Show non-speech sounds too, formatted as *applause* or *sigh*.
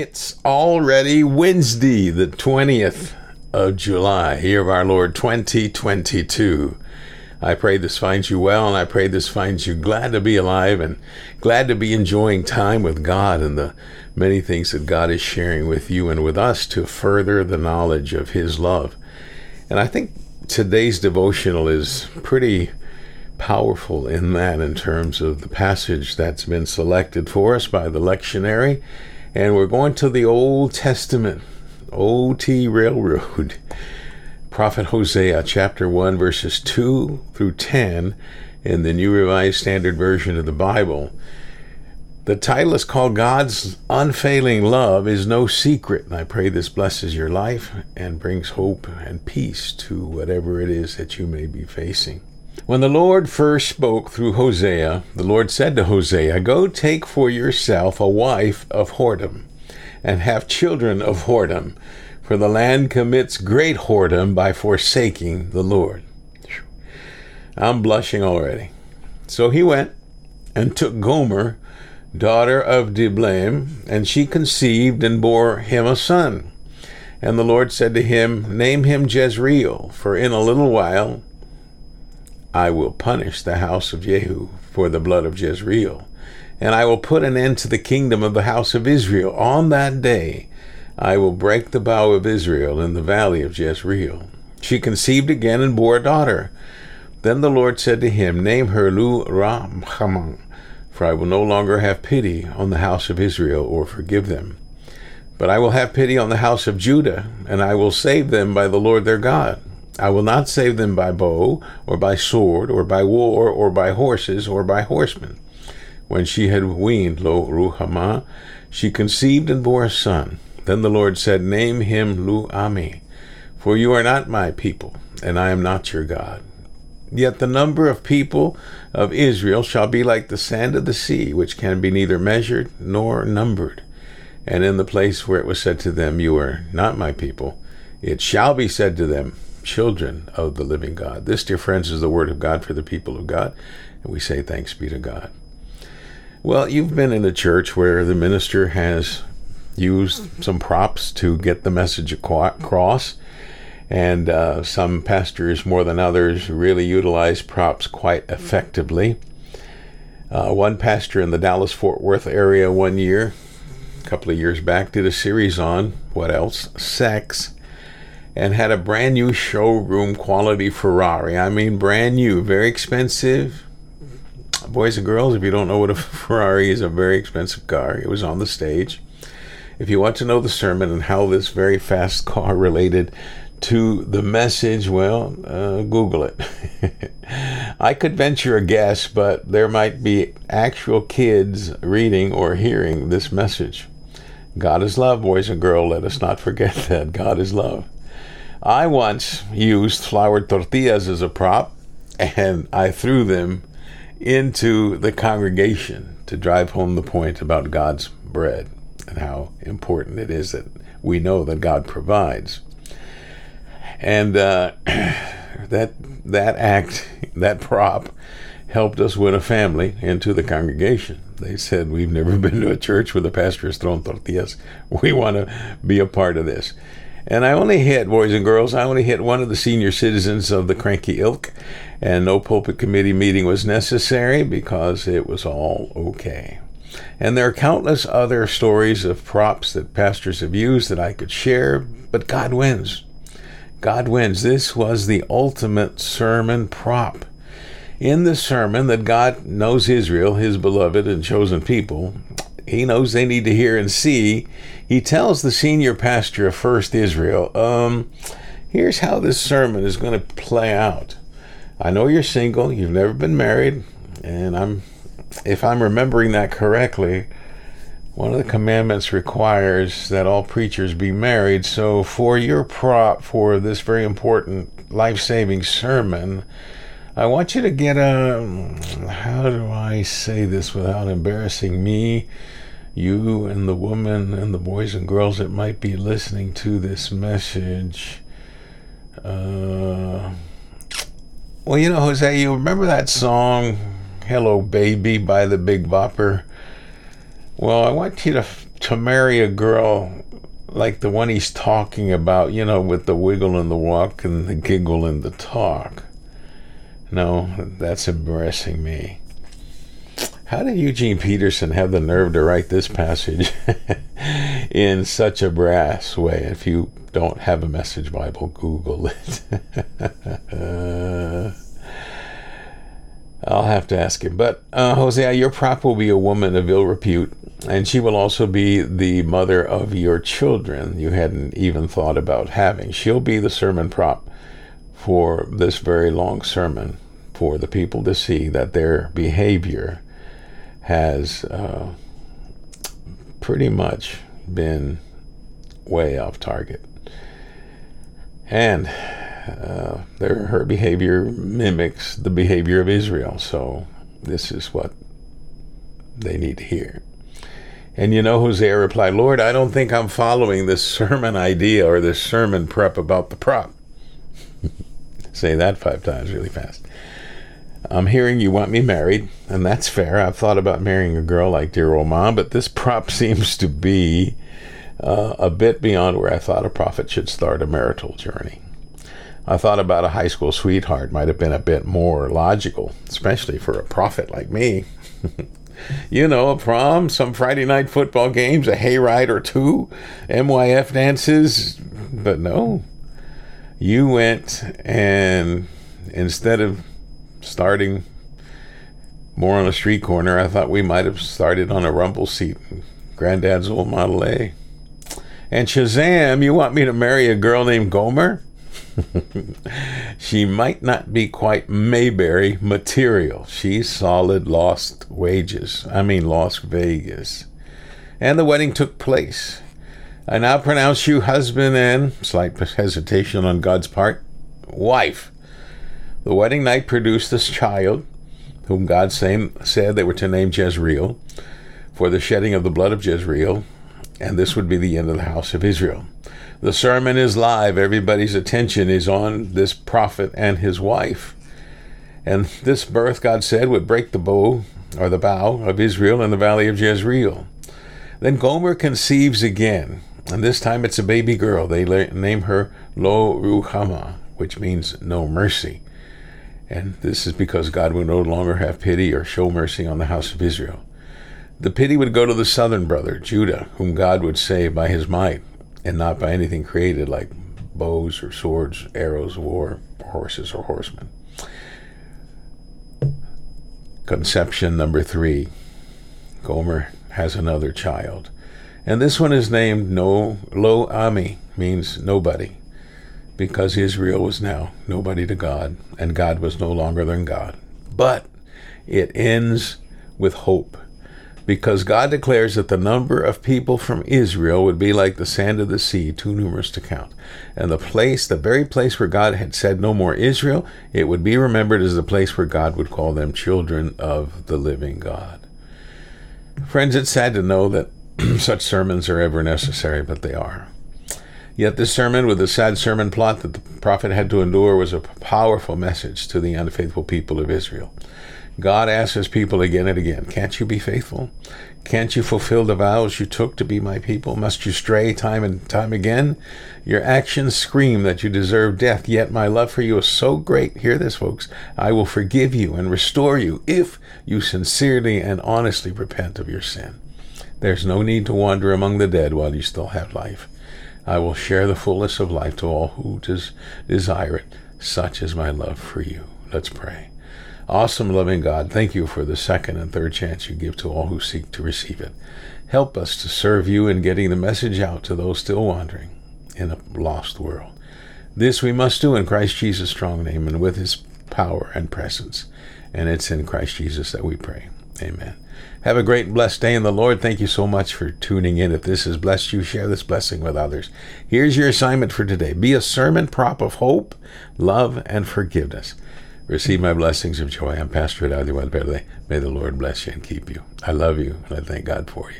It's already Wednesday, the 20th of July, year of our Lord 2022. I pray this finds you well, and I pray this finds you glad to be alive and glad to be enjoying time with God and the many things that God is sharing with you and with us to further the knowledge of His love. And I think today's devotional is pretty powerful in that, in terms of the passage that's been selected for us by the lectionary and we're going to the Old Testament, OT Railroad. Prophet Hosea, chapter 1, verses 2 through 10, in the New Revised Standard Version of the Bible. The title is called God's Unfailing Love is No Secret. And I pray this blesses your life and brings hope and peace to whatever it is that you may be facing. When the Lord first spoke through Hosea, the Lord said to Hosea, Go take for yourself a wife of whoredom, and have children of whoredom, for the land commits great whoredom by forsaking the Lord. I'm blushing already. So he went and took Gomer, daughter of Diblaim, and she conceived and bore him a son. And the Lord said to him, Name him Jezreel, for in a little while I will punish the house of Jehu for the blood of Jezreel, and I will put an end to the kingdom of the house of Israel. On that day I will break the bow of Israel in the valley of Jezreel. She conceived again and bore a daughter. Then the Lord said to him, Name her Lo Ruhamah, for I will no longer have pity on the house of Israel or forgive them. But I will have pity on the house of Judah, and I will save them by the Lord their God. I will not save them by bow, or by sword, or by war, or by horses, or by horsemen. When she had weaned Lo Ruhamah, she conceived and bore a son. Then the Lord said, Name him Lo Ammi, for you are not my people, and I am not your God. Yet the number of people of Israel shall be like the sand of the sea, which can be neither measured nor numbered. And in the place where it was said to them, You are not my people, it shall be said to them, children of the living God. This, dear friends, is the word of God for the people of God, and we say thanks be to God. Well, you've been in a church where the minister has used some props to get the message across, and uh, some pastors, more than others, really utilize props quite effectively. Uh, one pastor in the Dallas Fort Worth area one year, a couple of years back, did a series on what else? Sex and had a brand new showroom quality Ferrari. I mean, brand new, very expensive. Boys and girls, if you don't know what a *laughs* Ferrari is, a very expensive car. It was on the stage. If you want to know the sermon and how this very fast car related to the message, well, uh, Google it. *laughs* I could venture a guess, but there might be actual kids reading or hearing this message. God is love, boys and girls. Let us not forget *laughs* that. God is love. I once used flour tortillas as a prop, and I threw them into the congregation to drive home the point about God's bread and how important it is that we know that God provides. And uh, *clears throat* that that act, that prop, helped us win a family into the congregation. They said, We've never *laughs* been to a church where the pastor has thrown tortillas. We want to be a part of this. And I only hit, boys and girls, I only hit one of the senior citizens of the cranky ilk, and no pulpit committee meeting was necessary because it was all okay. And there are countless other stories of props that pastors have used that I could share, but God wins. God wins. This was the ultimate sermon prop. In the sermon that God knows Israel, his beloved and chosen people, he knows they need to hear and see. He tells the senior pastor of First Israel, um, here's how this sermon is going to play out. I know you're single, you've never been married, and I'm if I'm remembering that correctly, one of the commandments requires that all preachers be married. So for your prop for this very important life-saving sermon, I want you to get a how do I say this without embarrassing me? you and the woman and the boys and girls that might be listening to this message. Uh, well, you know, Hosea, you remember that song, Hello Baby by the Big Bopper? Well, I want you to to marry a girl like the one he's talking about, you know, with the wiggle and the walk and the giggle and the talk. No, that's embarrassing me. How did Eugene Peterson have the nerve to write this passage *laughs* in such a brass way? If you don't have a message Bible, Google it. *laughs* I'll have to ask him. But uh, Hosea, your prop will be a woman of ill repute, and she will also be the mother of your children you hadn't even thought about having. She'll be the sermon prop for this very long sermon for the people to see that their behavior has uh, pretty much been way off target. And uh, their, her behavior mimics the behavior of Israel. So this is what they need to hear. And you know, Hosea replied, Lord, I don't think I'm following this sermon idea or this sermon prep about the prop. Say that five times really fast. I'm hearing you want me married, and that's fair. I've thought about marrying a girl like dear old mom, but this prop *laughs* seems to be uh, a bit beyond where I thought a prophet should start a marital journey. I thought about a high school sweetheart might have been a bit more logical, especially for a prophet like me. *laughs* you know, a prom, some Friday night football games, a hayride or two, MYF dances, but no. You went and instead of starting more on a street corner. I thought we might have started on a rumble seat, Granddad's old Model A. And Shazam, you want me to marry a girl named Gomer? *laughs* she might not be quite Mayberry material. She's solid lost wages. I mean, Las Vegas. And the wedding took place. I now pronounce you husband and, slight hesitation on God's part, wife. The wedding night produced this child, whom God same, said they were to name Jezreel, for the shedding of the blood of Jezreel, and this would be the end of the house of Israel. The sermon is live. Everybody's attention is on this prophet and his wife. And this birth, God said, would break the bow or the bow of Israel in the valley of Jezreel. Then Gomer conceives again, and this time it's a baby girl. They name her Lo Ruhamah, which means no mercy. And this is because God would no longer have pity or show mercy on the house of Israel. The pity would go to the southern brother, Judah, whom God would save by his might and not by anything created like bows or swords, arrows of war, horses or horsemen. Conception number three Gomer has another child. And this one is named No Lo Ammi, means nobody because Israel was now nobody to God, and God was no longer than God. But it ends with hope, because God declares that the number of people from Israel would be like the sand of the sea, too numerous to count. And the place, the very place where God had said no more Israel, it would be remembered as the place where God would call them children of the living God. Friends, it's sad to know that *clears throat* such sermons are ever necessary, but they are. Yet this sermon, with the sad sermon plot that the prophet had to endure, was a powerful message to the unfaithful people of Israel. God asks his people again and again, Can't you be faithful? Can't you fulfill the vows you took to be my people? Must you stray time and time again? Your actions scream that you deserve death, yet my love for you is so great. Hear this, folks. I will forgive you and restore you if you sincerely and honestly repent of your sin. There's no need to wander among the dead while you still have life. I will share the fullness of life to all who des- desire it. Such is my love for you. Let's pray. Awesome, loving God, thank you for the second and third chance you give to all who seek to receive it. Help us to serve you in getting the message out to those still wandering in a lost world. This we must do in Christ Jesus' strong name and with his power and presence. And it's in Christ Jesus that we pray. Amen. Have a great blessed day in the Lord. Thank you so much for tuning in. If this has blessed you, share this blessing with others. Here's your assignment for today be a sermon prop of hope, love, and forgiveness. Receive my blessings of joy. I'm Pastor Adadio Valverde. May the Lord bless you and keep you. I love you, and I thank God for you.